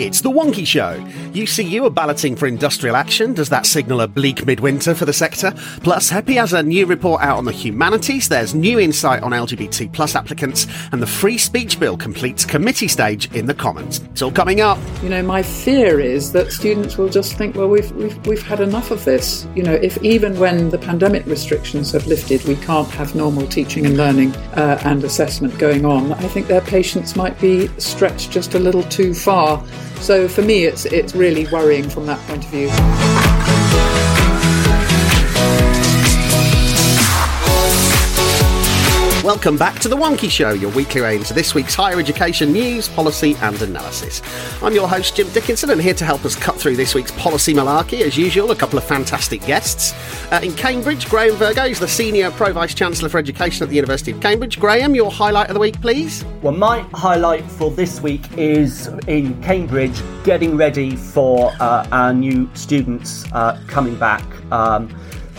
It's the Wonkhe Show. UCU are balloting for industrial action. Does that signal a bleak midwinter for the sector? Plus, HEPI has a new report out on the humanities. There's new insight on LGBT plus applicants, and the free speech bill completes committee stage in the Commons. It's all coming up. You know, my fear is that students will just think, well, we've we've, we've had enough of this. You know, if even when the pandemic restrictions have lifted, we can't have normal teaching and learning uh, and assessment going on. I think their patience might be stretched just a little too far. So for me, it's it's really worrying from that point of view. Welcome back to The Wonkhe Show, your weekly aim into this week's higher education news, policy, and analysis. I'm your host, Jim Dickinson, and here to help us cut through this week's policy malarkey, as usual, a couple of fantastic guests. Uh, in Cambridge, Graham Virgo is the Senior Pro Vice Chancellor for Education at the University of Cambridge. Graham, your highlight of the week, please. Well, my highlight for this week is in Cambridge getting ready for uh, our new students uh, coming back. Um,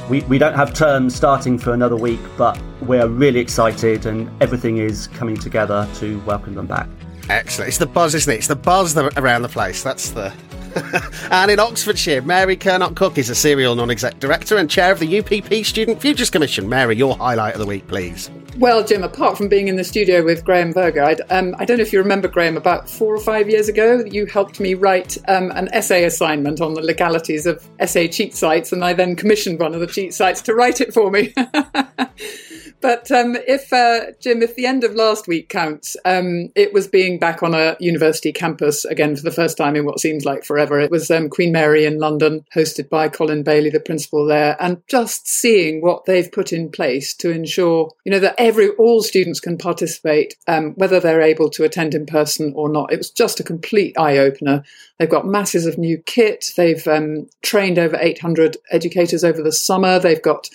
we, we don't have terms starting for another week, but we're really excited and everything is coming together to welcome them back. Excellent. It's the buzz, isn't it? It's the buzz around the place. That's the. and in Oxfordshire, Mary Curnock Cook is a serial non exec director and chair of the UPP Student Futures Commission. Mary, your highlight of the week, please. Well, Jim, apart from being in the studio with Graham I'd, um, I don't know if you remember, Graham, about four or five years ago, you helped me write um, an essay assignment on the legalities of essay cheat sites, and I then commissioned one of the cheat sites to write it for me. But um, if uh, Jim, if the end of last week counts, um, it was being back on a university campus again for the first time in what seems like forever. It was um, Queen Mary in London, hosted by Colin Bailey, the principal there, and just seeing what they've put in place to ensure, you know, that every all students can participate, um, whether they're able to attend in person or not. It was just a complete eye opener. They've got masses of new kit. They've um, trained over 800 educators over the summer. They've got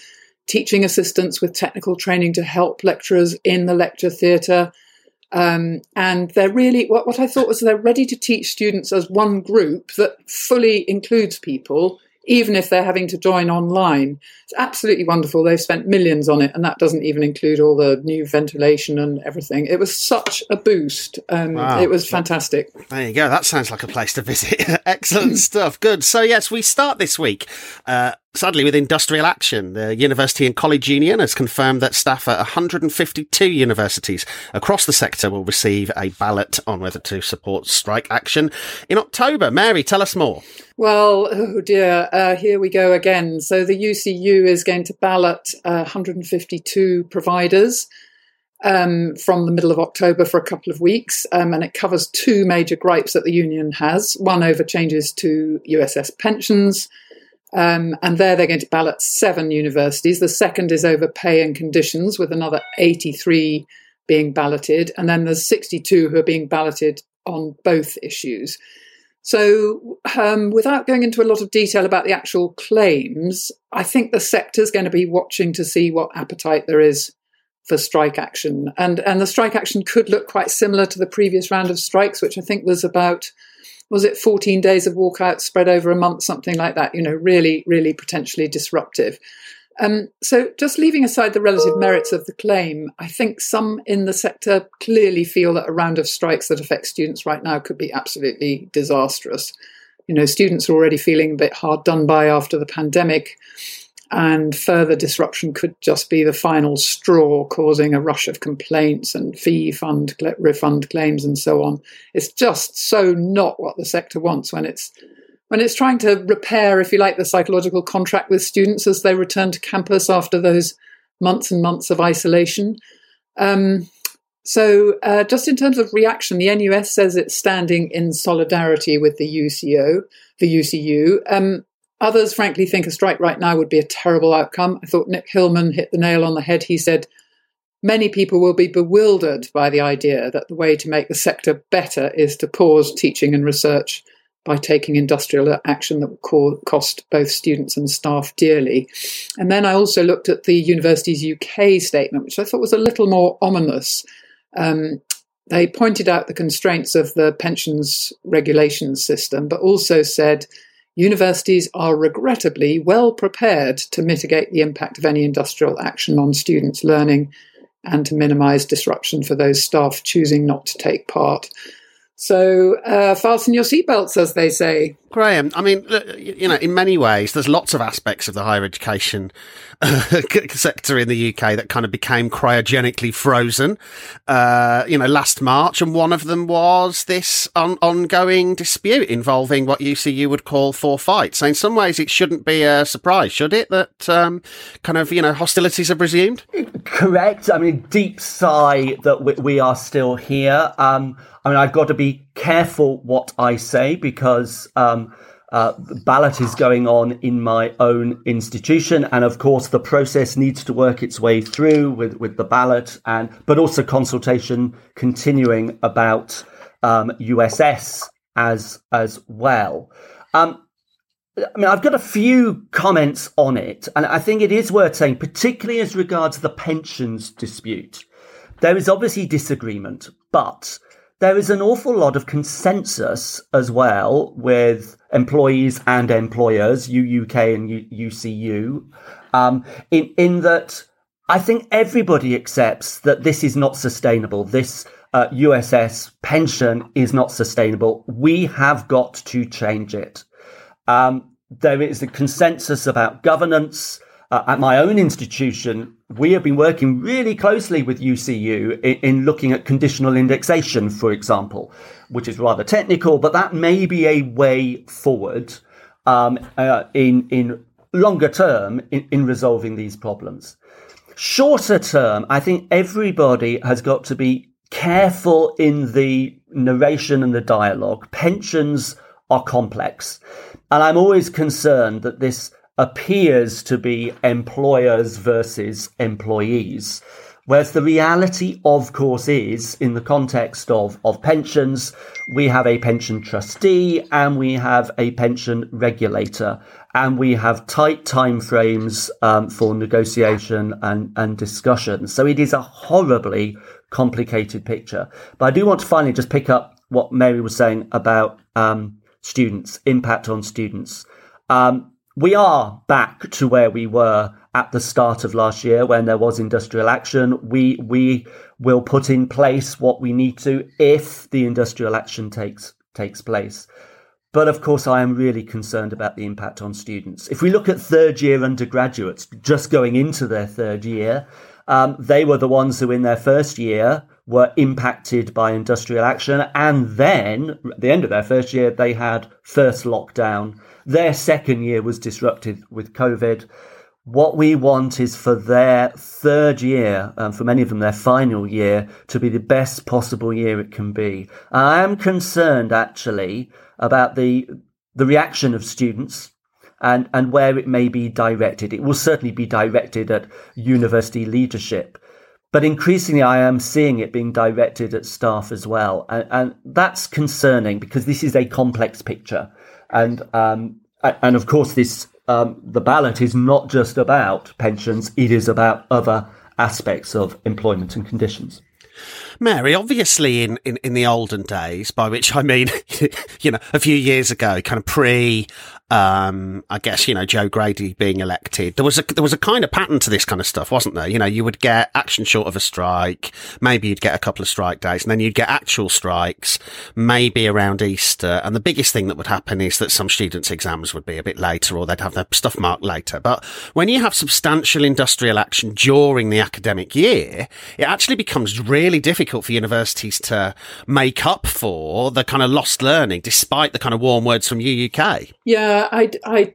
teaching assistants with technical training to help lecturers in the lecture theatre. Um, and they're really, what, what I thought was they're ready to teach students as one group that fully includes people, even if they're having to join online. It's absolutely wonderful. They've spent millions on it, and that doesn't even include all the new ventilation and everything. It was such a boost. Um, wow. It was fantastic. There you go. That sounds like a place to visit. Excellent stuff. Good. So, yes, we start this week. Uh, Sadly, with industrial action, the University and College Union has confirmed that staff at 152 universities across the sector will receive a ballot on whether to support strike action in October. Mary, tell us more. Well, oh dear, uh, here we go again. So the UCU is going to ballot uh, 152 providers. Um, from the middle of October for a couple of weeks, um, and it covers two major gripes that the union has one over changes to USS pensions, um, and there they're going to ballot seven universities. The second is over pay and conditions, with another 83 being balloted. And then there's 62 who are being balloted on both issues. So, um, without going into a lot of detail about the actual claims, I think the sector is going to be watching to see what appetite there is for strike action. And, and the strike action could look quite similar to the previous round of strikes, which I think was about was it 14 days of walkouts spread over a month, something like that, you know, really, really potentially disruptive. Um, so, just leaving aside the relative merits of the claim, I think some in the sector clearly feel that a round of strikes that affect students right now could be absolutely disastrous. You know, students are already feeling a bit hard done by after the pandemic and further disruption could just be the final straw, causing a rush of complaints and fee fund refund claims and so on. It's just so not what the sector wants when it's when it's trying to repair, if you like, the psychological contract with students as they return to campus after those months and months of isolation. Um, so, uh, just in terms of reaction, the NUS says it's standing in solidarity with the UCO, the UCU. Um, Others, frankly, think a strike right now would be a terrible outcome. I thought Nick Hillman hit the nail on the head. He said, many people will be bewildered by the idea that the way to make the sector better is to pause teaching and research by taking industrial action that will cost both students and staff dearly. And then I also looked at the Universities UK statement, which I thought was a little more ominous. Um, they pointed out the constraints of the pensions regulation system, but also said universities are regrettably well prepared to mitigate the impact of any industrial action on students' learning and to minimise disruption for those staff choosing not to take part. So uh, fasten your seatbelts, as they say. Graham, I mean, you know, in many ways, there's lots of aspects of the higher education uh, sector in the UK that kind of became cryogenically frozen, uh, you know, last March. And one of them was this on- ongoing dispute involving what UCU would call four fights. So in some ways, it shouldn't be a surprise, should it, that um, kind of, you know, hostilities have resumed? Correct. I mean, deep sigh that we, we are still here. Um, I mean, I've got to be careful what I say because um, uh, ballot is going on in my own institution, and of course, the process needs to work its way through with with the ballot, and but also consultation continuing about um, USS as as well. Um, I mean, I've got a few comments on it, and I think it is worth saying, particularly as regards the pensions dispute. There is obviously disagreement, but there is an awful lot of consensus as well with employees and employers, UUK and UCU, um, in, in that I think everybody accepts that this is not sustainable. This uh, USS pension is not sustainable. We have got to change it. Um, there is a consensus about governance. Uh, at my own institution, we have been working really closely with UCU in, in, looking at conditional indexation, for example, which is rather technical, but that may be a way forward um, uh, in in longer term in, in resolving these problems. Shorter term, I think everybody has got to be careful in the narration and the dialogue. Pensions are complex, and I'm always concerned that this appears to be employers versus employees. Whereas the reality, of course, is in the context of, of pensions, we have a pension trustee and we have a pension regulator, and we have tight timeframes um, for negotiation and, and discussion. So it is a horribly complicated picture. But I do want to finally just pick up what Mary was saying about um, students, impact on students. Um, we are back to where we were at the start of last year when there was industrial action. We we will put in place what we need to if the industrial action takes takes place. But of course, I am really concerned about the impact on students. If we look at third year undergraduates just going into their third year, um, they were the ones who, in their first year, were impacted by industrial action. And then, at the end of their first year, they had first lockdown their second year was disrupted with COVID. What we want is for their third year, and for many of them, their final year, to be the best possible year it can be. I am concerned actually about the the reaction of students and, and where it may be directed. It will certainly be directed at university leadership. But increasingly, I am seeing it being directed at staff as well. And, and that's concerning because this is a complex picture. And um, and of course, this um, the ballot is not just about pensions; it is about other aspects of employment and conditions. Mary, obviously in, in, in the olden days, by which I mean, you know, a few years ago, kind of pre um, I guess, you know, Jo Grady being elected, there was a, there was a kind of pattern to this kind of stuff, wasn't there? You know, you would get action short of a strike. Maybe you'd get a couple of strike days and then you'd get actual strikes, maybe around Easter. And the biggest thing that would happen is that some students' exams would be a bit later or they'd have their stuff marked later. But when you have substantial industrial action during the academic year, it actually becomes really difficult for universities to make up for the kind of lost learning, despite the kind of warm words from UUK. Yeah. I, I,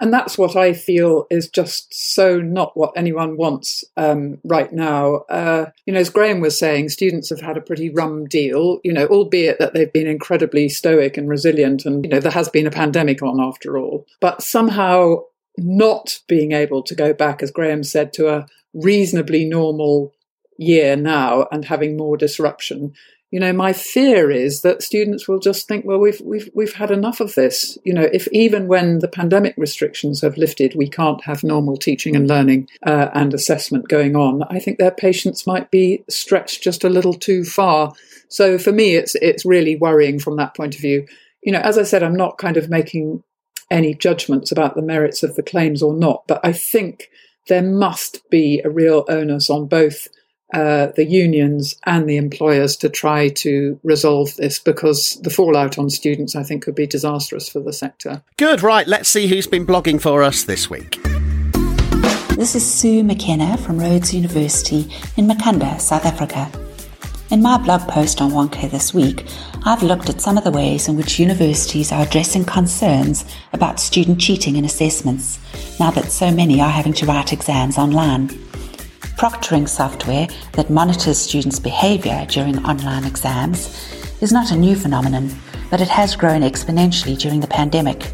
and that's what I feel is just so not what anyone wants um, right now. Uh, you know, as Graham was saying, students have had a pretty rum deal. You know, albeit that they've been incredibly stoic and resilient, and you know there has been a pandemic on after all. But somehow, not being able to go back, as Graham said, to a reasonably normal year now and having more disruption, you know, my fear is that students will just think, well, we've we've we've had enough of this. You know, if even when the pandemic restrictions have lifted, we can't have normal teaching and learning uh, and assessment going on. I think their patience might be stretched just a little too far. So for me, it's it's really worrying from that point of view. You know, as I said, I'm not kind of making any judgments about the merits of the claims or not, but I think there must be a real onus on both uh, the unions and the employers to try to resolve this because the fallout on students, I think, could be disastrous for the sector. Good, right. Let's see who's been blogging for us this week. This is Sioux McKenna from Rhodes University in Makhanda, South Africa. In my blog post on Wonkhe this week, I've looked at some of the ways in which universities are addressing concerns about student cheating in assessments, now that so many are having to write exams online. Proctoring software that monitors students' behaviour during online exams is not a new phenomenon, but it has grown exponentially during the pandemic.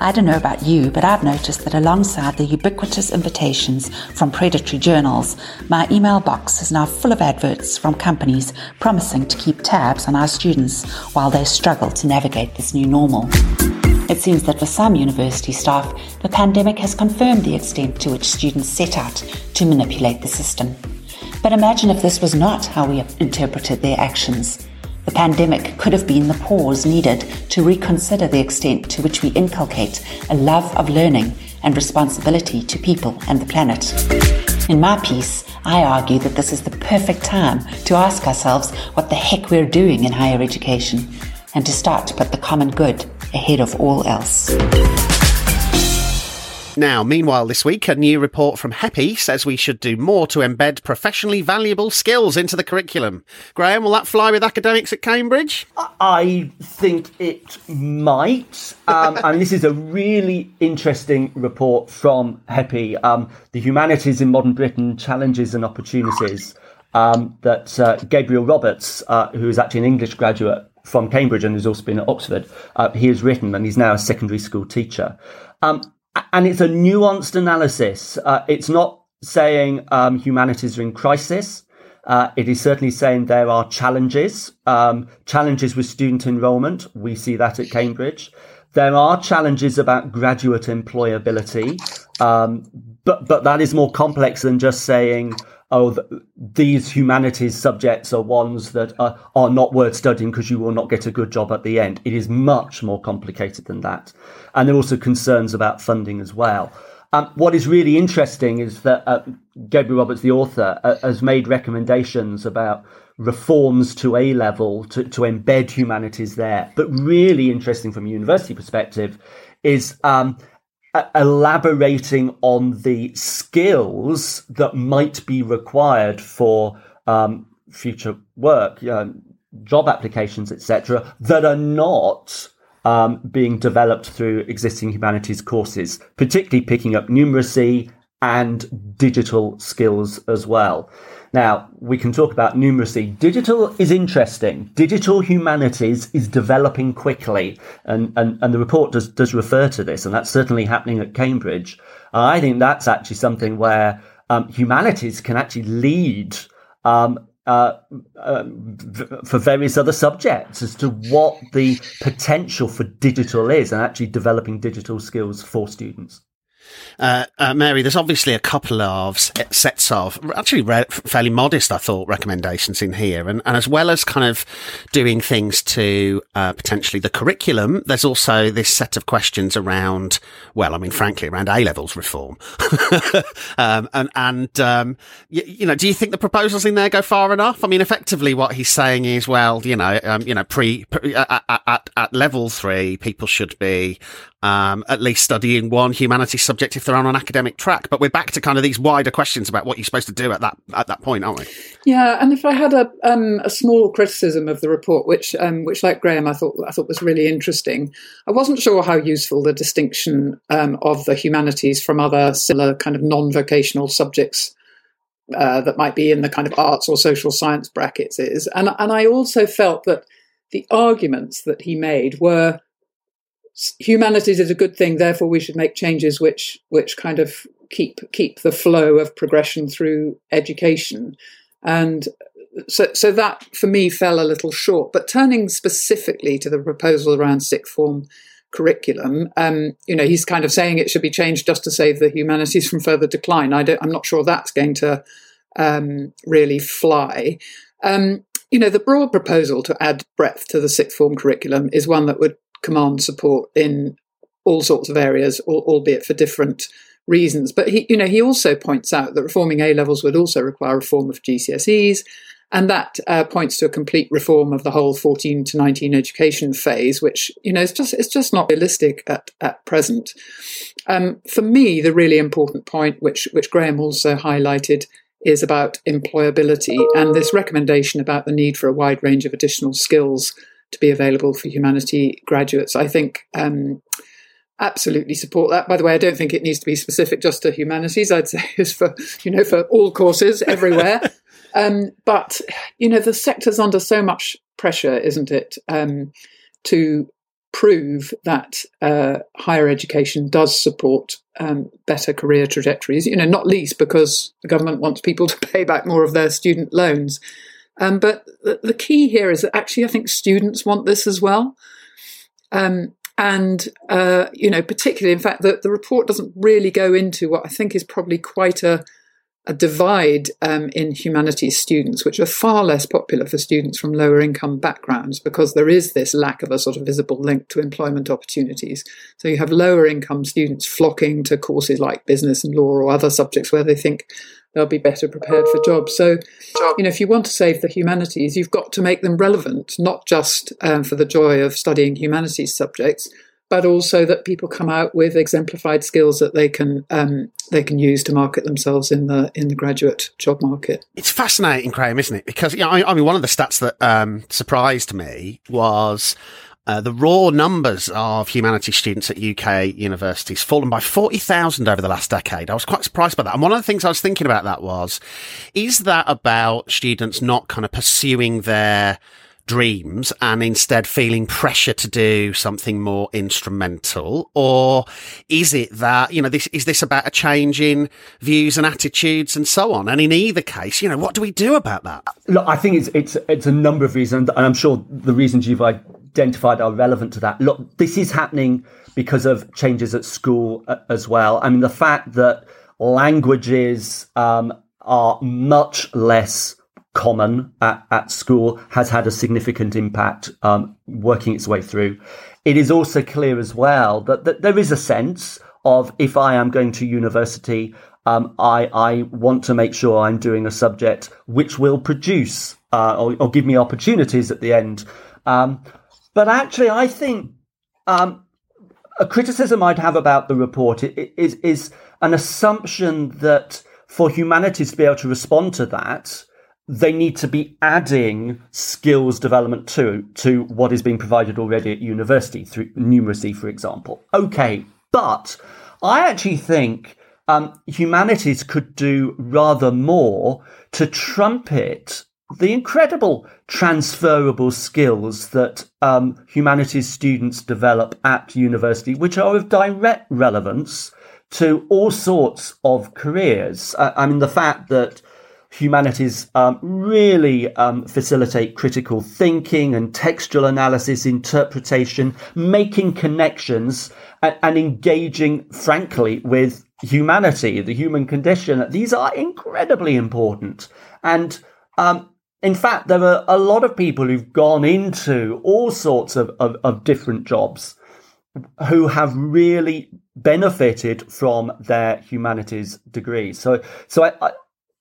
I don't know about you, but I've noticed that alongside the ubiquitous invitations from predatory journals, my email box is now full of adverts from companies promising to keep tabs on our students while they struggle to navigate this new normal. It seems that for some university staff, the pandemic has confirmed the extent to which students set out to manipulate the system. But imagine if this was not how we interpreted their actions. The pandemic could have been the pause needed to reconsider the extent to which we inculcate a love of learning and responsibility to people and the planet. In my piece, I argue that this is the perfect time to ask ourselves what the heck we're doing in higher education and to start to put the common good ahead of all else. Now, meanwhile, this week, a new report from HEPI says we should do more to embed professionally valuable skills into the curriculum. Graham, will that fly with academics at Cambridge? I think it might. Um, and this is a really interesting report from HEPI, um, The Humanities in Modern Britain Challenges and Opportunities, um, that uh, Gabriel Roberts, uh, who is actually an English graduate from Cambridge and has also been at Oxford, uh, he has written, and he's now a secondary school teacher. Um, and it's a nuanced analysis. Uh, it's not saying um, humanities are in crisis. Uh, it is certainly saying there are challenges, um, challenges with student enrolment. We see that at Cambridge. There are challenges about graduate employability, um, but but that is more complex than just saying, oh, th- these humanities subjects are ones that are, are not worth studying because you will not get a good job at the end. It is much more complicated than that. And there are also concerns about funding as well. Um, what is really interesting is that uh, Gabriel Roberts, the author, uh, has made recommendations about reforms to A level to, to embed humanities there. But really interesting from a university perspective is um, elaborating on the skills that might be required for um, future work, job applications, etc., that are not um, being developed through existing humanities courses, particularly picking up numeracy and digital skills as well. Now, we can talk about numeracy. Digital is interesting. Digital humanities is developing quickly, and, and, and the report does, does refer to this, and that's certainly happening at Cambridge. I think that's actually something where um, humanities can actually lead um, uh, uh, for various other subjects as to what the potential for digital is and actually developing digital skills for students. Uh, uh, Mary, there's obviously a couple of sets of actually re- fairly modest, I thought, recommendations in here. And, and as well as kind of doing things to uh, potentially the curriculum, there's also this set of questions around, well, I mean, frankly, around A levels reform. um, and, and um, you, you, know, do you think the proposals in there go far enough? I mean, effectively, what he's saying is, well, you know, um, you know, pre, pre at, at, at level three, people should be um, at least studying one humanities subject if they're on an academic track. But we're back to kind of these wider questions about what you're supposed to do at that at that point, aren't we? Yeah, and if I had a um, a small criticism of the report, which um, which like Graham, I thought I thought was really interesting. I wasn't sure how useful the distinction um, of the humanities from other similar kind of non-vocational subjects. Uh, that might be in the kind of arts or social science brackets is, and and I also felt that the arguments that he made were humanities is a good thing. Therefore, we should make changes which which kind of keep keep the flow of progression through education. And so, so that for me fell a little short. But turning specifically to the proposal around sixth form curriculum, um, you know, he's kind of saying it should be changed just to save the humanities from further decline. I am not sure that's going to um, really fly. Um, you know, the broad proposal to add breadth to the sixth form curriculum is one that would command support in all sorts of areas, albeit for different reasons. But he, you know, he also points out that reforming A levels would also require reform of GCSEs, and that uh, points to a complete reform of the whole 14 to 19 education phase, which you know is just it's just not realistic at at present. Um, for me, the really important point, which which Graham also highlighted, is about employability and this recommendation about the need for a wide range of additional skills to be available for humanity graduates. I think um, absolutely support that. By the way, I don't think it needs to be specific just to humanities. I'd say it's for you know for all courses everywhere. um, but you know the sector's under so much pressure, isn't it, um, to prove that uh, higher education does support um, better career trajectories, you know, not least because the government wants people to pay back more of their student loans. Um, but the, the, key here is that actually I think students want this as well. Um, and, uh, you know, particularly, in fact, the, the report doesn't really go into what I think is probably quite a a divide um, in humanities students, which are far less popular for students from lower income backgrounds because there is this lack of a sort of visible link to employment opportunities. So you have lower income students flocking to courses like business and law or other subjects where they think they'll be better prepared for jobs. So, you know, if you want to save the humanities, you've got to make them relevant, not just um, for the joy of studying humanities subjects, but also that people come out with exemplified skills that they can um, they can use to market themselves in the in the graduate job market. It's fascinating, Graham, isn't it? Because you know, I, I mean, one of the stats that um, surprised me was. Uh, the raw numbers of humanities students at UK universities fallen by 40,000 over the last decade. I was quite surprised by that. And one of the things I was thinking about that was, is that about students not kind of pursuing their dreams and instead feeling pressure to do something more instrumental? Or is it that, you know, this, is this about a change in views and attitudes and so on? And in either case, you know, what do we do about that? Look, I think it's, it's, it's a number of reasons, and I'm sure the reasons you've identified are relevant to that. Look, this is happening because of changes at school uh, as well. I mean, the fact that languages um, are much less common at, at school has had a significant impact um, working its way through. It is also clear as well that, that there is a sense of if I am going to university, um, I, I want to make sure I'm doing a subject which will produce uh, or, or, give me opportunities at the end. Um, but actually, I think um, a criticism I'd have about the report is, is an assumption that for humanities to be able to respond to that, they need to be adding skills development to to what is being provided already at university through numeracy, for example. Okay, but I actually think um, humanities could do rather more to trumpet the incredible transferable skills that um, humanities students develop at university, which are of direct relevance to all sorts of careers. I mean, the fact that humanities um, really um, facilitate critical thinking and textual analysis, interpretation, making connections, and, and engaging, frankly, with humanity, the human condition. These are incredibly important. And um, in fact, there are a lot of people who've gone into all sorts of, of, of different jobs who have really benefited from their humanities degrees. So, so I,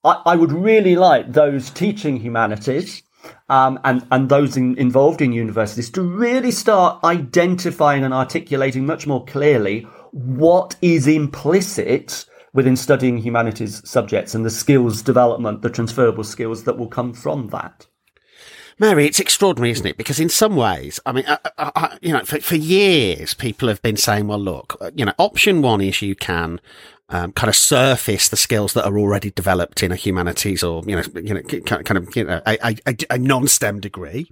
I, I would really like those teaching humanities um, and, and those in, involved in universities to really start identifying and articulating much more clearly what is implicit within studying humanities subjects and the skills development, the transferable skills that will come from that. Mary, it's extraordinary, isn't it? Because in some ways, I mean, I, I, you know, for, for years, people have been saying, well, look, you know, option one is you can um, kind of surface the skills that are already developed in a humanities or you know you know kind of you know a, a, a non-STEM degree.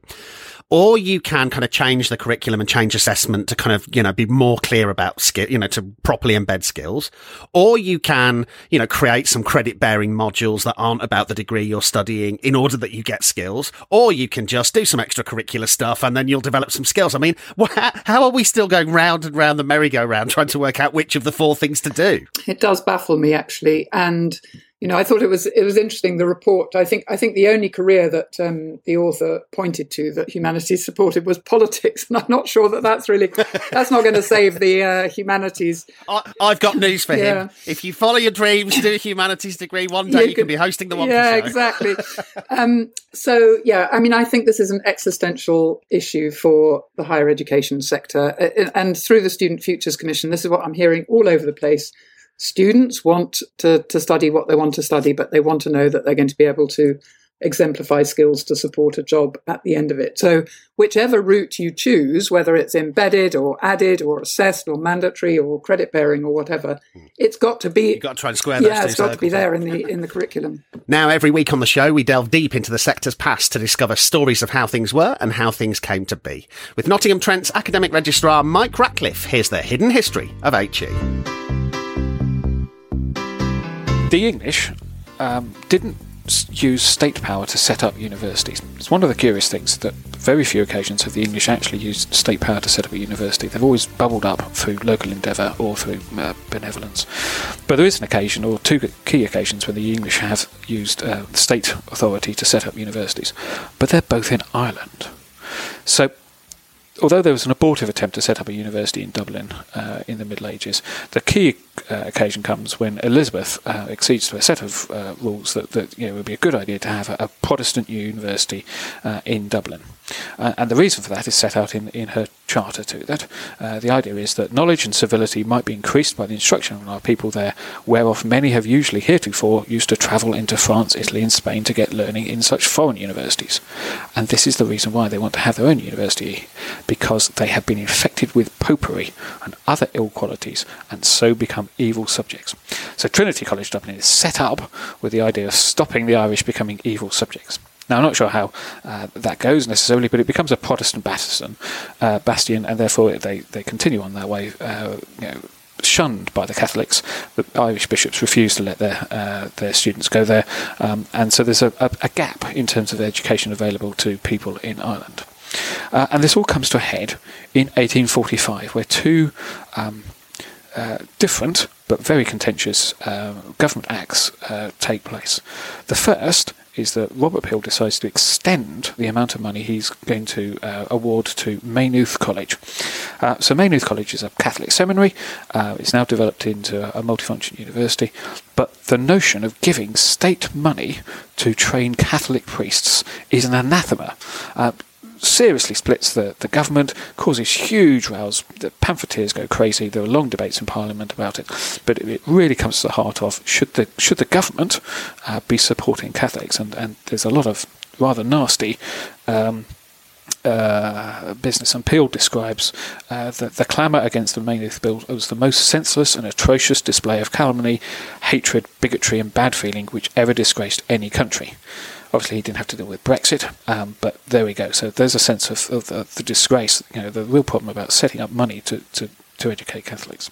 Or you can kind of change the curriculum and change assessment to kind of, you know, be more clear about skill, you know, to properly embed skills, or you can, you know, create some credit bearing modules that aren't about the degree you're studying in order that you get skills, or you can just do some extracurricular stuff and then you'll develop some skills. I mean, how are we still going round and round the merry-go-round trying to work out which of the four things to do? It does baffle me actually. And you know, I thought it was it was interesting. The report. I think I think the only career that um, the author pointed to that humanities supported was politics, and I'm not sure that that's really that's not going to save the uh, humanities. I, have got news for yeah. him. If you follow your dreams, do a humanities degree, one day you, you can, be hosting the one. Yeah, exactly. um, so yeah, I mean, I think this is an existential issue for the higher education sector, and through the Student Futures Commission, this is what I'm hearing all over the place students want to, to study what they want to study, but they want to know that they're going to be able to exemplify skills to support a job at the end of it. So, whichever route you choose, whether it's embedded or added or assessed or mandatory or credit bearing or whatever, hmm. it's got to be. You've got to try and square those Yeah, it's got to be there in the in the curriculum. Now, every week on the show, we delve deep into the sector's past to discover stories of how things were and how things came to be. With Nottingham Trent's academic registrar Mike Ratcliffe, here's the hidden history of HE. The English um, didn't use state power to set up universities. It's one of the curious things that very few occasions have the English actually used state power to set up a university. They've always bubbled up through local endeavour or through uh, benevolence. But there is an occasion, or two key occasions, when the English have used uh, state authority to set up universities. But they're both in Ireland. So although there was an abortive attempt to set up a university in Dublin uh, in the Middle Ages, the key uh, occasion comes when Elizabeth uh, accedes to a set of uh, rules that, that you know, it would be a good idea to have a, a Protestant university uh, in Dublin. Uh, and the reason for that is set out in, in her charter to that. Uh, the idea is that knowledge and civility might be increased by the instruction of our people there, whereof many have usually heretofore used to travel into France, Italy, and Spain to get learning in such foreign universities. And this is the reason why they want to have their own university, because they have been infected with popery and other ill qualities, and so become evil subjects. So Trinity College Dublin is set up with the idea of stopping the Irish becoming evil subjects. Now, I'm not sure how uh, that goes necessarily, but it becomes a Protestant bastion, uh, bastion, and therefore they, they continue on that way. Uh, you know, shunned by the Catholics. The Irish bishops refuse to let their uh, their students go there, um, and so there's a, a, a, gap in terms of education available to people in Ireland. Uh, and this all comes to a head in 1845, where two um, uh, different but very contentious uh, government acts uh, take place. The first is that Robert Peel decides to extend the amount of money he's going to uh, award to Maynooth College. Uh, so Maynooth College is a Catholic seminary. Uh, it's now developed into a multifunction university. But the notion of giving state money to train Catholic priests is an anathema. Seriously splits the, the government, causes huge rows. The pamphleteers go crazy. There are long debates in Parliament about it. But it, it really comes to the heart of should the should the government uh, be supporting Catholics? And and there's a lot of rather nasty. Um, uh, business and Peel describes uh, the, the clamour against the Maynooth Bill as the most senseless and atrocious display of calumny, hatred, bigotry, and bad feeling which ever disgraced any country. Obviously, he didn't have to deal with Brexit, um, but there we go. So there's a sense of, of the, the, disgrace, you know, the real problem about setting up money to, to to educate Catholics.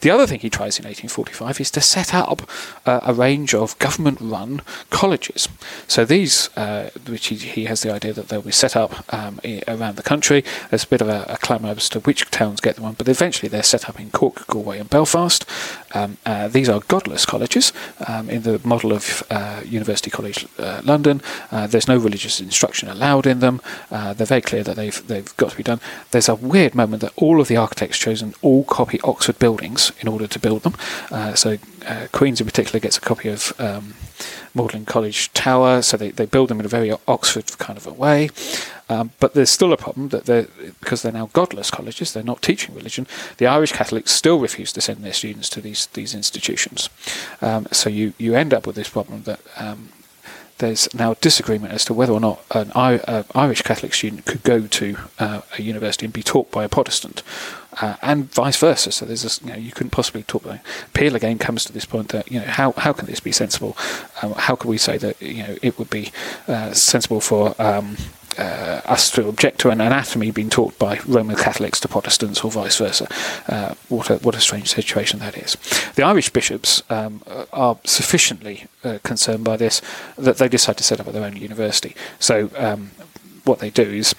The other thing he tries in 1845 is to set up uh, a range of government run colleges. So these, uh, which he, he, has the idea that they'll be set up um, around the country. There's a bit of a, a clamour as to which towns get the one, but eventually they're set up in Cork, Galway, and Belfast. Um, uh, these are godless colleges um, in the model of uh, University College uh, London. Uh, there's no religious instruction allowed in them. they're very clear that they've, they've got to be done. There's a weird moment that all of the architects chosen all copy Oxford buildings in order to build them. Uh, so uh, Queen's in particular gets a copy of um, Magdalen College Tower, so they, they build them in a very Oxford kind of a way. Um, but there's still a problem that they're, because they're now godless colleges, they're not teaching religion. The Irish Catholics still refuse to send their students to these these institutions. Um, so you, you end up with this problem that um, there's now disagreement as to whether or not an I- Irish Catholic student could go to uh, a university and be taught by a Protestant, uh, and vice versa. So there's this, you know, you couldn't possibly talk about. Peel again comes to this point that you know how how can this be sensible? Um, how can we say that you know it would be uh, sensible for um, uh, us to object to an anatomy being taught by Roman Catholics to Protestants or vice versa. Uh, what, a, what a strange situation that is. The Irish bishops um, are sufficiently uh, concerned by this that they decide to set up their own university. So um, what they do is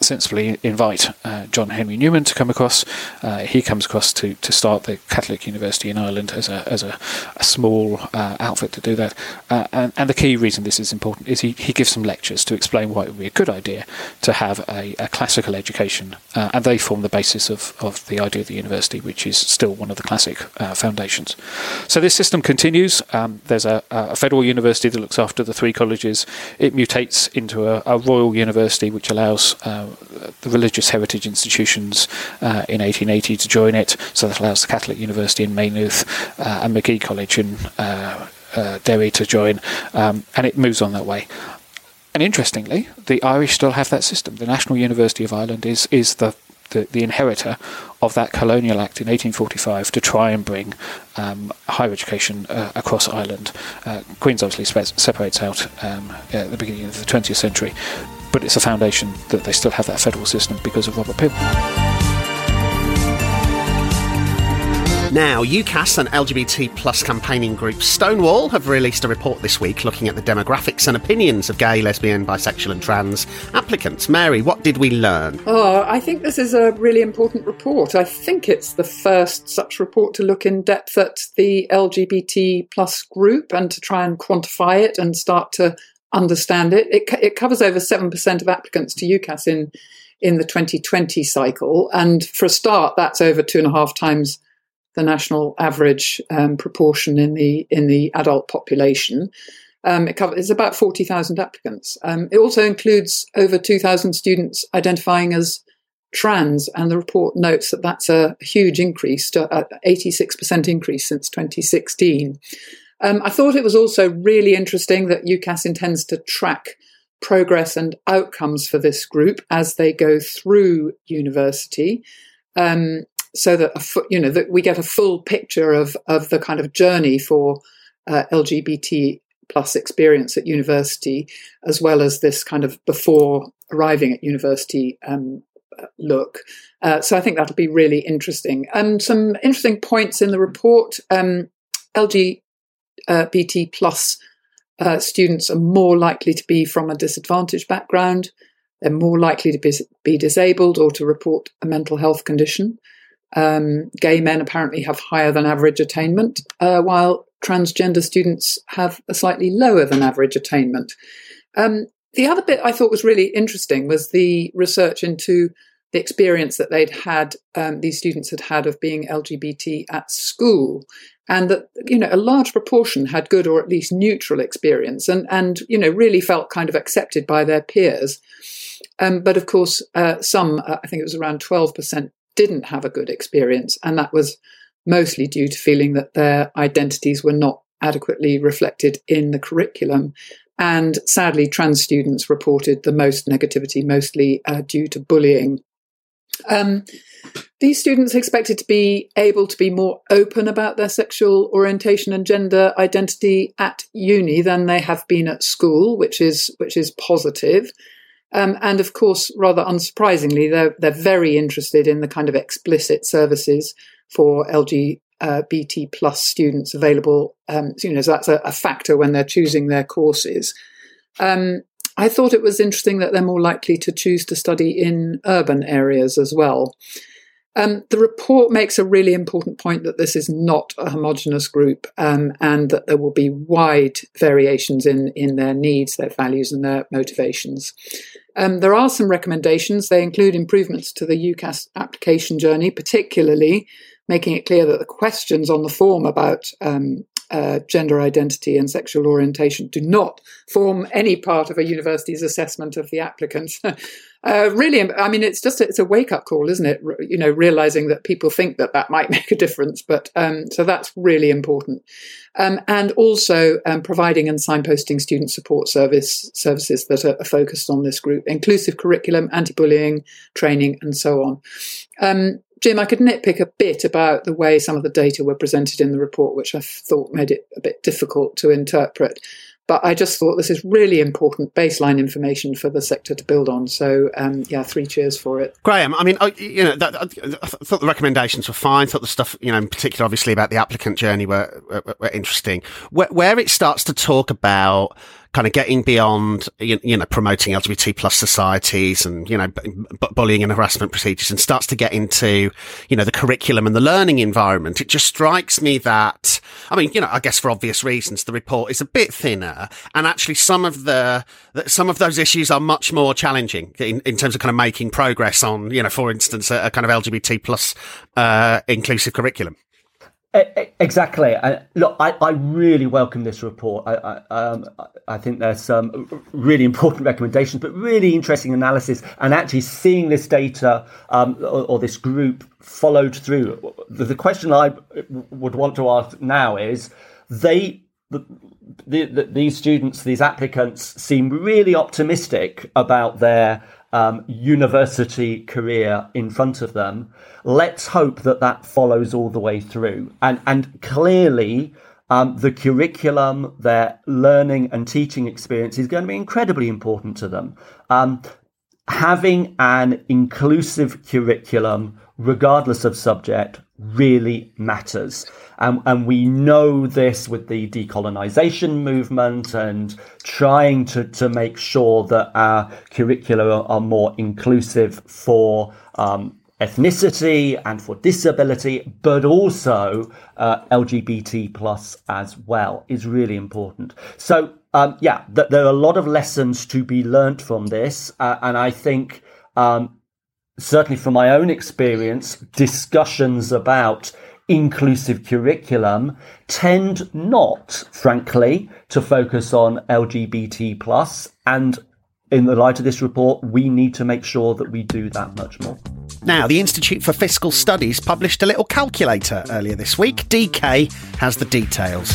sensibly invite uh, John Henry Newman to come across. Uh, he comes across to, to start the Catholic University in Ireland as a, as a, a small uh, outfit to do that. Uh, and, and the key reason this is important is he, he gives some lectures to explain why it would be a good idea to have a, a classical education. Uh, and they form the basis of, of the idea of the university, which is still one of the classic foundations. So this system continues. Um, there's a, a, federal university that looks after the three colleges. It mutates into a, a royal university, which allows uh, the religious heritage institutions uh, in 1880 to join it. So that allows the Catholic University in Maynooth uh, and Magee College in Derry to join, um, and it moves on that way. And interestingly, the Irish still have that system. The National University of Ireland is is the the, the, inheritor of that colonial act in 1845 to try and bring um, higher education uh, across Ireland. Uh, Queen's obviously separates out um, at the beginning of the 20th century, but it's a foundation that they still have that federal system because of Robert Peel. Now, UCAS and LGBT plus campaigning group Stonewall have released a report this week looking at the demographics and opinions of gay, lesbian, bisexual, and trans applicants. Mary, what did we learn? Oh, I think this is a really important report. I think it's the first such report to look in depth at the LGBT plus group and to try and quantify it and start to understand it. It, it covers over 7% of applicants to UCAS in, in the 2020 cycle. And for a start, that's over two and a half times the national average um, proportion in the, in the adult population. Um, it covers it's about 40,000 applicants. Um, it also includes over 2,000 students identifying as trans, and the report notes that that's a huge increase, to, uh, 86% increase since 2016. Um, I thought it was also really interesting that UCAS intends to track progress and outcomes for this group as they go through university. Um, so that a, you know that we get a full picture of of the kind of journey for uh, LGBT plus experience at university, as well as this kind of before arriving at university um, look. Uh, so I think that'll be really interesting. And some interesting points in the report. Um, LG, uh, BT plus uh, students are more likely to be from a disadvantaged background. They're more likely to be, be disabled or to report a mental health condition. Um, gay men apparently have higher than average attainment, uh, while transgender students have a slightly lower than average attainment. Um, the other bit I thought was really interesting was the research into the experience that they'd had, um, these students had had of being LGBT at school and that you know a large proportion had good or at least neutral experience and and you know really felt kind of accepted by their peers. Um, but of course uh, some uh, i think it was around 12% didn't have a good experience and that was mostly due to feeling that their identities were not adequately reflected in the curriculum. And sadly trans students reported the most negativity mostly uh, due to bullying um, these students expected to be able to be more open about their sexual orientation and gender identity at uni than they have been at school, which is which is positive. Um, and of course, rather unsurprisingly, they're they're very interested in the kind of explicit services for LGBT plus students available. Um, you know, so that's a, a, factor when they're choosing their courses. Um, I thought it was interesting that they're more likely to choose to study in urban areas as well. Um, the report makes a really important point that this is not a homogenous group um, and that there will be wide variations in, in their needs, their values, and their motivations. Um, there are some recommendations. They include improvements to the UCAS application journey, particularly making it clear that the questions on the form about um, uh, gender identity and sexual orientation do not form any part of a university's assessment of the applicant. uh, really, I mean, it's just a, it's a wake up call, isn't it? You know, realizing that people think that that might make a difference, but um, so that's really important. Um, and also um, providing and signposting student support service services that are, are focused on this group, inclusive curriculum, anti-bullying training, and so on. Jim, I could nitpick a bit about the way some of the data were presented in the report, which I thought made it a bit difficult to interpret. but I just thought this is really important baseline information for the sector to build on. So, um, yeah, three cheers for it. Graham, I mean, I, you know, that, I thought the recommendations were fine. Thought the stuff, you know, in particular, obviously about the applicant journey were, were, were interesting. Where, where it starts to talk about kind of getting beyond, you, you know, promoting LGBT plus societies and, you know, bullying and harassment procedures and starts to get into, you know, the curriculum and the learning environment. It just strikes me that, I mean, you know, I guess for obvious reasons, the report is a bit thinner and actually some of the, some of those issues are much more challenging in, in terms of kind of making progress on, you know, for instance, a, a kind of LGBT plus, uh, inclusive curriculum. Exactly. Uh, look, I, I, really welcome this report. I, I, um, I, think there's some really important recommendations, but really interesting analysis, and actually seeing this data um, or, or, this group followed through. The, the, question I would want to ask now is: they, the, the, these students, these applicants, seem really optimistic about their um, university career in front of them. Let's hope that that follows all the way through. And, and clearly, um, the curriculum, their learning and teaching experience is going to be incredibly important to them. Um, having an inclusive curriculum, regardless of subject, really matters. And, and we know this with the decolonization movement and trying to, to make sure that our curricula are more inclusive for um, ethnicity and for disability, but also uh, LGBT plus as well is really important. So um, yeah, th- there are a lot of lessons to be learnt from this, uh, and I think um, certainly from my own experience, discussions about inclusive curriculum tend not, frankly, to focus on LGBT plus. And in the light of this report, we need to make sure that we do that much more. Now, the Institute for Fiscal Studies published a little calculator earlier this week. DK has the details.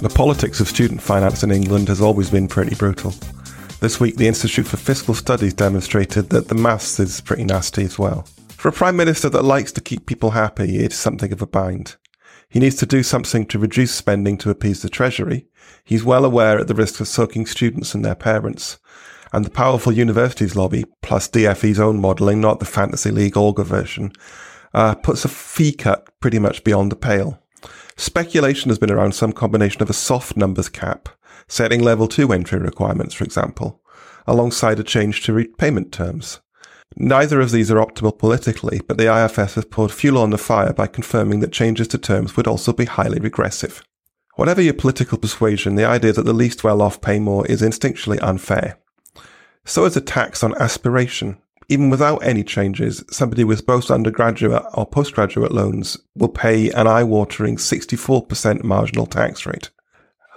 The politics of student finance in England has always been pretty brutal. This week, the Institute for Fiscal Studies demonstrated that the maths is pretty nasty as well. For a Prime Minister that likes to keep people happy, it's something of a bind. He needs to do something to reduce spending to appease the Treasury. He's well aware at the risk of soaking students and their parents. And the powerful universities lobby, plus DFE's own modelling, not the Fantasy League Augar version, uh, puts a fee cut pretty much beyond the pale. Speculation has been around some combination of a soft numbers cap setting level 2 entry requirements, for example, alongside a change to repayment terms. Neither of these are optimal politically, but the IFS has poured fuel on the fire by confirming that changes to terms would also be highly regressive. Whatever your political persuasion, the idea that the least well off pay more is instinctually unfair. So is a tax on aspiration. Even without any changes, somebody with both undergraduate or postgraduate loans will pay an eye watering 64% marginal tax rate.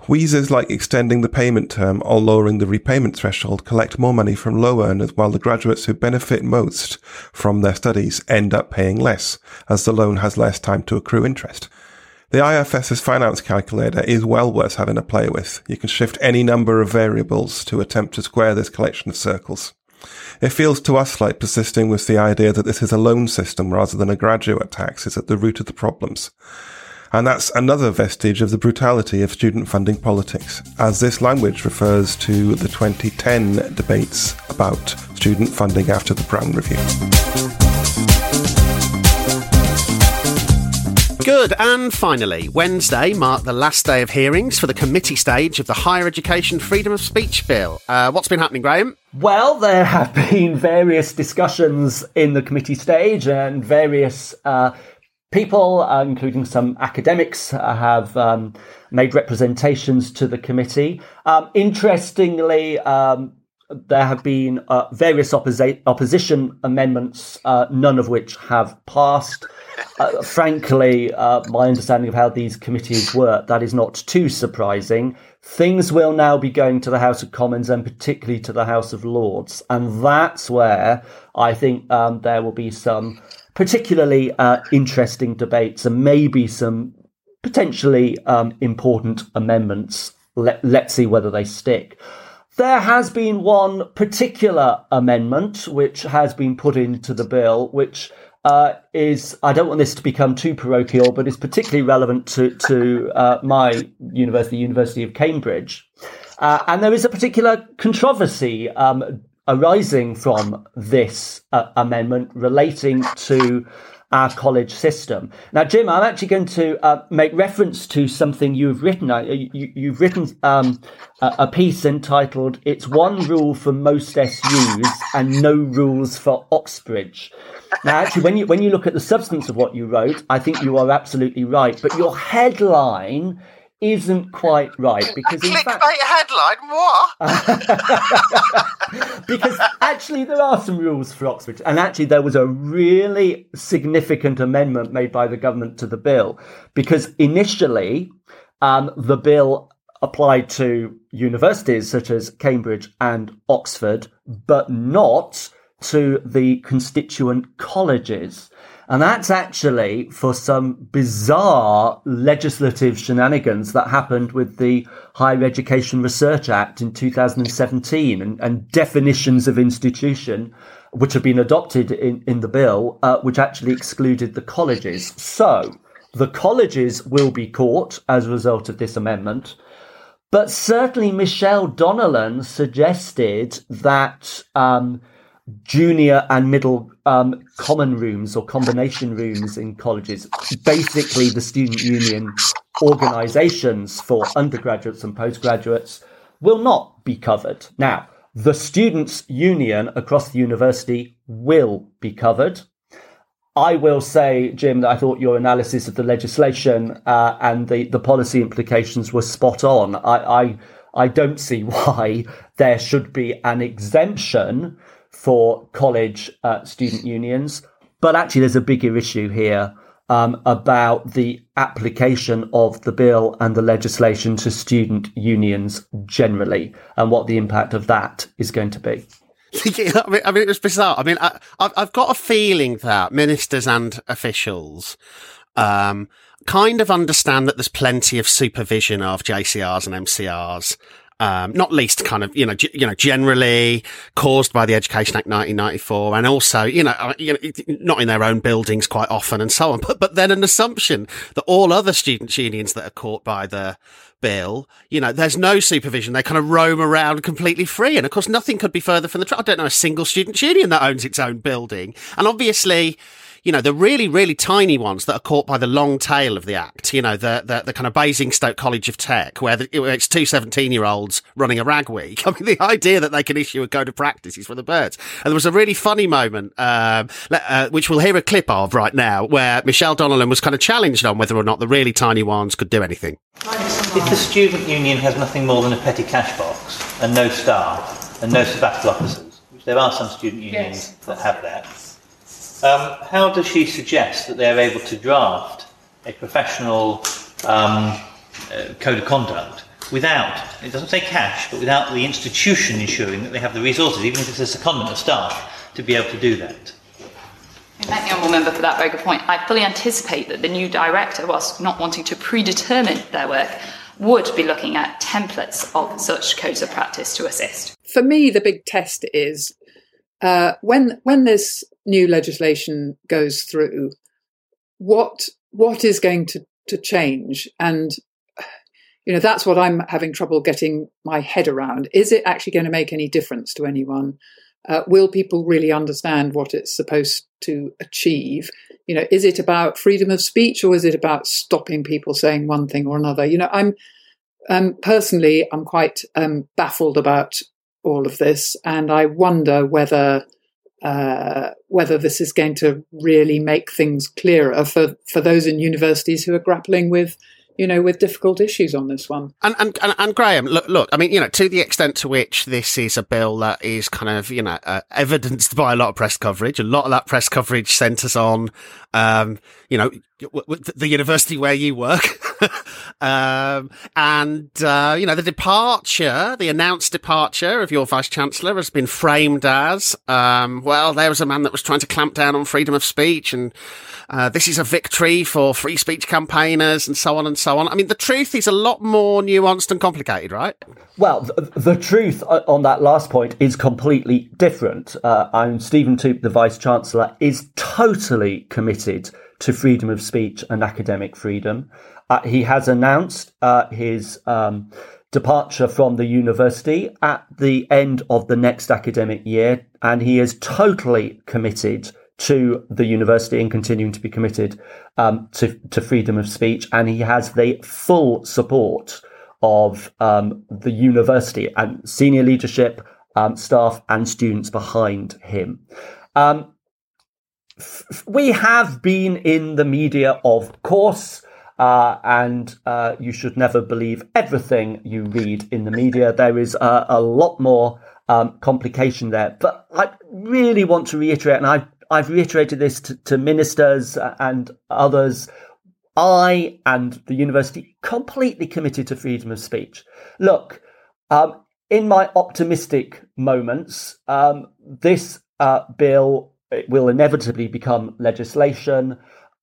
Wheezers like extending the payment term or lowering the repayment threshold collect more money from low earners while the graduates who benefit most from their studies end up paying less as the loan has less time to accrue interest. The IFS's finance calculator is well worth having a play with. You can shift any number of variables to attempt to square this collection of circles. It feels to us like persisting with the idea that this is a loan system rather than a graduate tax is at the root of the problems. And that's another vestige of the brutality of student funding politics, as this language refers to the 2010 debates about student funding after the Brown Review. Good. And finally, Wednesday marked the last day of hearings for the committee stage of the Higher Education Freedom of Speech Bill. Uh, what's been happening, Graham? Well, there have been various discussions in the committee stage and various uh, people, uh, including some academics, uh, have um, made representations to the committee. Um, interestingly, um, there have been uh, various opposi- opposition amendments, uh, none of which have passed. Uh, frankly, uh, my understanding of how these committees work, that is not too surprising. Things will now be going to the House of Commons and particularly to the House of Lords. And that's where I think um, there will be some particularly uh, interesting debates and maybe some potentially um, important amendments. Let, let's see whether they stick. There has been one particular amendment which has been put into the bill, which uh, is I don't want this to become too parochial, but it's particularly relevant to to uh, my university, University of Cambridge, uh, and there is a particular controversy um, arising from this uh, amendment relating to our college system. Now, Jim, I'm actually going to uh, make reference to something you've written. Uh, you, have written um, a piece entitled "It's One Rule for Most SUs and No Rules for Oxbridge." Now, actually, when you when you look at the substance of what you wrote, I think you are absolutely right. But your headline isn't quite right because in fact headline what? Because actually there are some rules for Oxford and actually there was a really significant amendment made by the government to the bill because initially um, the bill applied to universities such as Cambridge and Oxford but not to the constituent colleges and that's actually for some bizarre legislative shenanigans that happened with the Higher Education Research Act in 2017 and, and definitions of institution which have been adopted in, in the bill, uh, which actually excluded the colleges. So the colleges will be caught as a result of this amendment. But certainly Michelle Donelan suggested that um, junior and middle um, common rooms or combination rooms in colleges, basically the student union organizations for undergraduates and postgraduates, will not be covered. Now, the students' union across the university will be covered. I will say, Jim, that I thought your analysis of the legislation uh, and the, the policy implications was spot on. I, I I don't see why there should be an exemption for college uh, student unions. But actually, there's a bigger issue here um, about the application of the bill and the legislation to student unions generally and what the impact of that is going to be. I, mean, I mean, it was bizarre. I mean, I, have got a feeling that ministers and officials um, kind of understand that there's plenty of supervision of JCRs and MCRs um, not least kind of, you know, g- you know, generally caused by the Education Act 1994 and also, you know, uh, you know, not in their own buildings quite often and so on. But, but then an assumption that all other student unions that are caught by the bill, you know, there's no supervision. They kind of roam around completely free. And of course, nothing could be further from the truth. I don't know a single student union that owns its own building. And obviously, you know, the really, really tiny ones that are caught by the long tail of the act, you know, the, the, the kind of Basingstoke College of Tech, where, the, it's two 17 year olds running a rag week. I mean, the idea that they can issue a code of practice is for the birds. And there was a really funny moment, um, uh, which we'll hear a clip of right now, where Michelle Donelan was kind of challenged on whether or not the really tiny ones could do anything. If the student union has nothing more than a petty cash box and no staff and no sabbatical officers, which there are some student unions yes. that have that, um, how does she suggest that they're able to draft a professional um, uh, code of conduct without, it doesn't say cash, but without the institution ensuring that they have the resources, even if it's a secondment of staff, to be able to do that? Thank the Honourable Member for that very good point. I fully anticipate that the new director, whilst not wanting to predetermine their work, would be looking at templates of such codes of practice to assist. For me, the big test is uh, when when this new legislation goes through, what what is going to to change? And you know that's what I'm having trouble getting my head around. Is it actually going to make any difference to anyone? Uh, will people really understand what it's supposed to achieve? You know, is it about freedom of speech or is it about stopping people saying one thing or another? You know, I'm um, personally, I'm quite um, baffled about all of this, and I wonder whether uh, whether this is going to really make things clearer for for those in universities who are grappling with you know, with difficult issues on this one. And, and, and, and, Graham, look, look, I mean, you know, to the extent to which this is a bill that is kind of, you know, uh, evidenced by a lot of press coverage, a lot of that press coverage centres on, um, you know, the university where you work. um, and, uh, you know, the departure, the announced departure of your Vice Chancellor has been framed as, um, well, there was a man that was trying to clamp down on freedom of speech and, uh, this is a victory for free speech campaigners and so on and so on. I mean, the truth is a lot more nuanced and complicated, right? Well, the, the truth on that last point is completely different. Uh, I'm Stephen Toope, the Vice Chancellor, is totally committed to freedom of speech and academic freedom. Uh, he has announced uh, his um, departure from the university at the end of the next academic year, and he is totally committed to the university and continuing to be committed um, to, to freedom of speech. And he has the full support of um, the university and senior leadership, um, staff, and students behind him. Um, f- we have been in the media, of course. Uh, and uh, you should never believe everything you read in the media. There is uh, a lot more um, complication there. But I really want to reiterate, and I've I've reiterated this to, to ministers and others. I and the university completely committed to freedom of speech. Look, um, in my optimistic moments, um, this uh, bill will inevitably become legislation.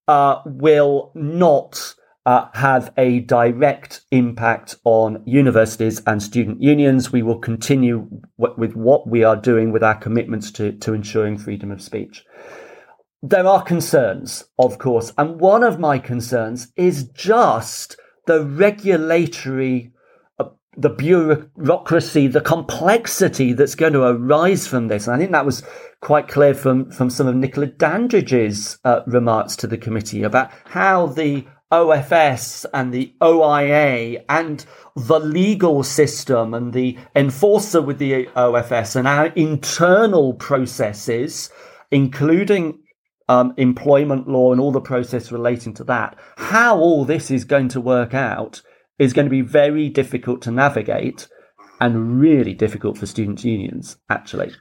Uh, will not uh, have a direct impact on universities and student unions. We will continue w- with what we are doing with our commitments to, to ensuring freedom of speech. There are concerns, of course, and one of my concerns is just the regulatory, uh, the bureaucracy, the complexity that's going to arise from this. And I think that was quite clear from, from some of Nicola Dandridge's uh, remarks to the committee about how the OFS and the OIA and the legal system and the enforcer with the OFS and our internal processes, including um, employment law and all the process relating to that, how all this is going to work out is going to be very difficult to navigate and really difficult for students' unions, actually.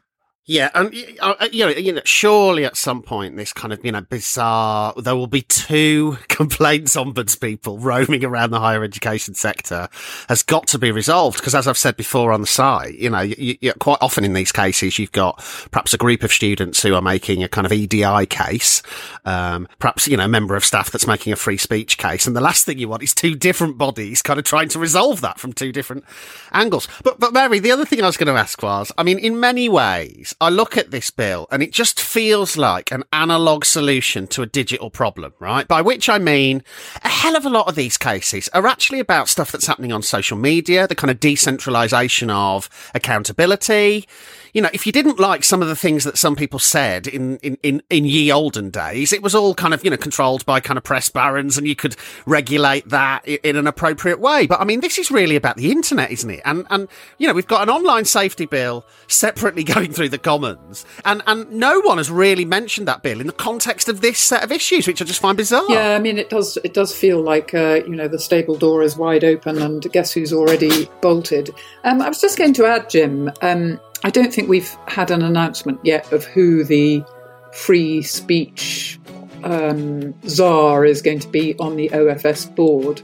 Yeah, and uh, you know, you know, surely at some point this kind of you know bizarre. There will be two complaints ombuds people roaming around the higher education sector has got to be resolved because, as I've said before on the site, you know, you, you, quite often in these cases you've got perhaps a group of students who are making a kind of EDI case, um, perhaps you know, a member of staff that's making a free speech case, and the last thing you want is two different bodies kind of trying to resolve that from two different angles. But but Mary, the other thing I was going to ask was, I mean, in many ways I look at this bill and it just feels like an analog solution to a digital problem, right? By which I mean a hell of a lot of these cases are actually about stuff that's happening on social media, the kind of decentralization of accountability you know, if you didn't like some of the things that some people said in, in, in, in ye olden days, it was all kind of, you know, controlled by kind of press barons and you could regulate that in an appropriate way. But I mean, this is really about the internet, isn't it? And, and, you know, we've got an online safety bill separately going through the Commons and, and no one has really mentioned that bill in the context of this set of issues, which I just find bizarre. Yeah, I mean, it does, it does feel like, uh, you know, the stable door is wide open and guess who's already bolted. Um, I was just going to add, Jim, um, I don't think we've had an announcement yet of who the free speech um, czar is going to be on the OFS board.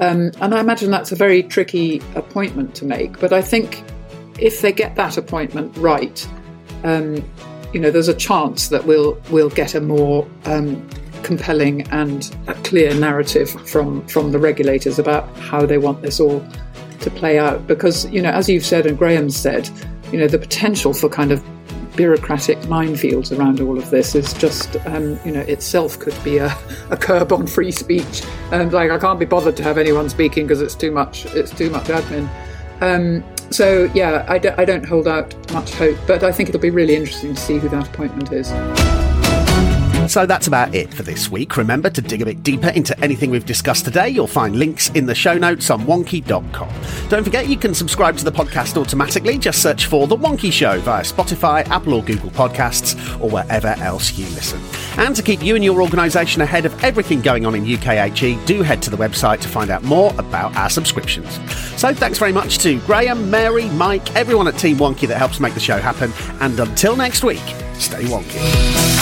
Um, and I imagine that's a very tricky appointment to make. But I think if they get that appointment right, um, you know, there's a chance that we'll we'll get a more um, compelling and a clear narrative from from the regulators about how they want this all to play out. Because you know, as you've said and Graham said, you know, the potential for kind of bureaucratic minefields around all of this is just, um, you know, itself could be a, a curb on free speech. And like, I can't be bothered to have anyone speaking because it's too much. It's too much admin. Um, so yeah, I d- I don't hold out much hope, but I think it'll be really interesting to see who that appointment is. So that's about it for this week. Remember to dig a bit deeper into anything we've discussed today. You'll find links in the show notes on wonkhe.com. Don't forget you can subscribe to the podcast automatically. Just search for The Wonkhe Show via Spotify, Apple or Google Podcasts, or wherever else you listen. And to keep you and your organisation ahead of everything going on in UKHE, do head to the website to find out more about our subscriptions. So thanks very much to Graham, Mary, Mike, everyone at Team Wonkhe that helps make the show happen. And until next week, stay wonky.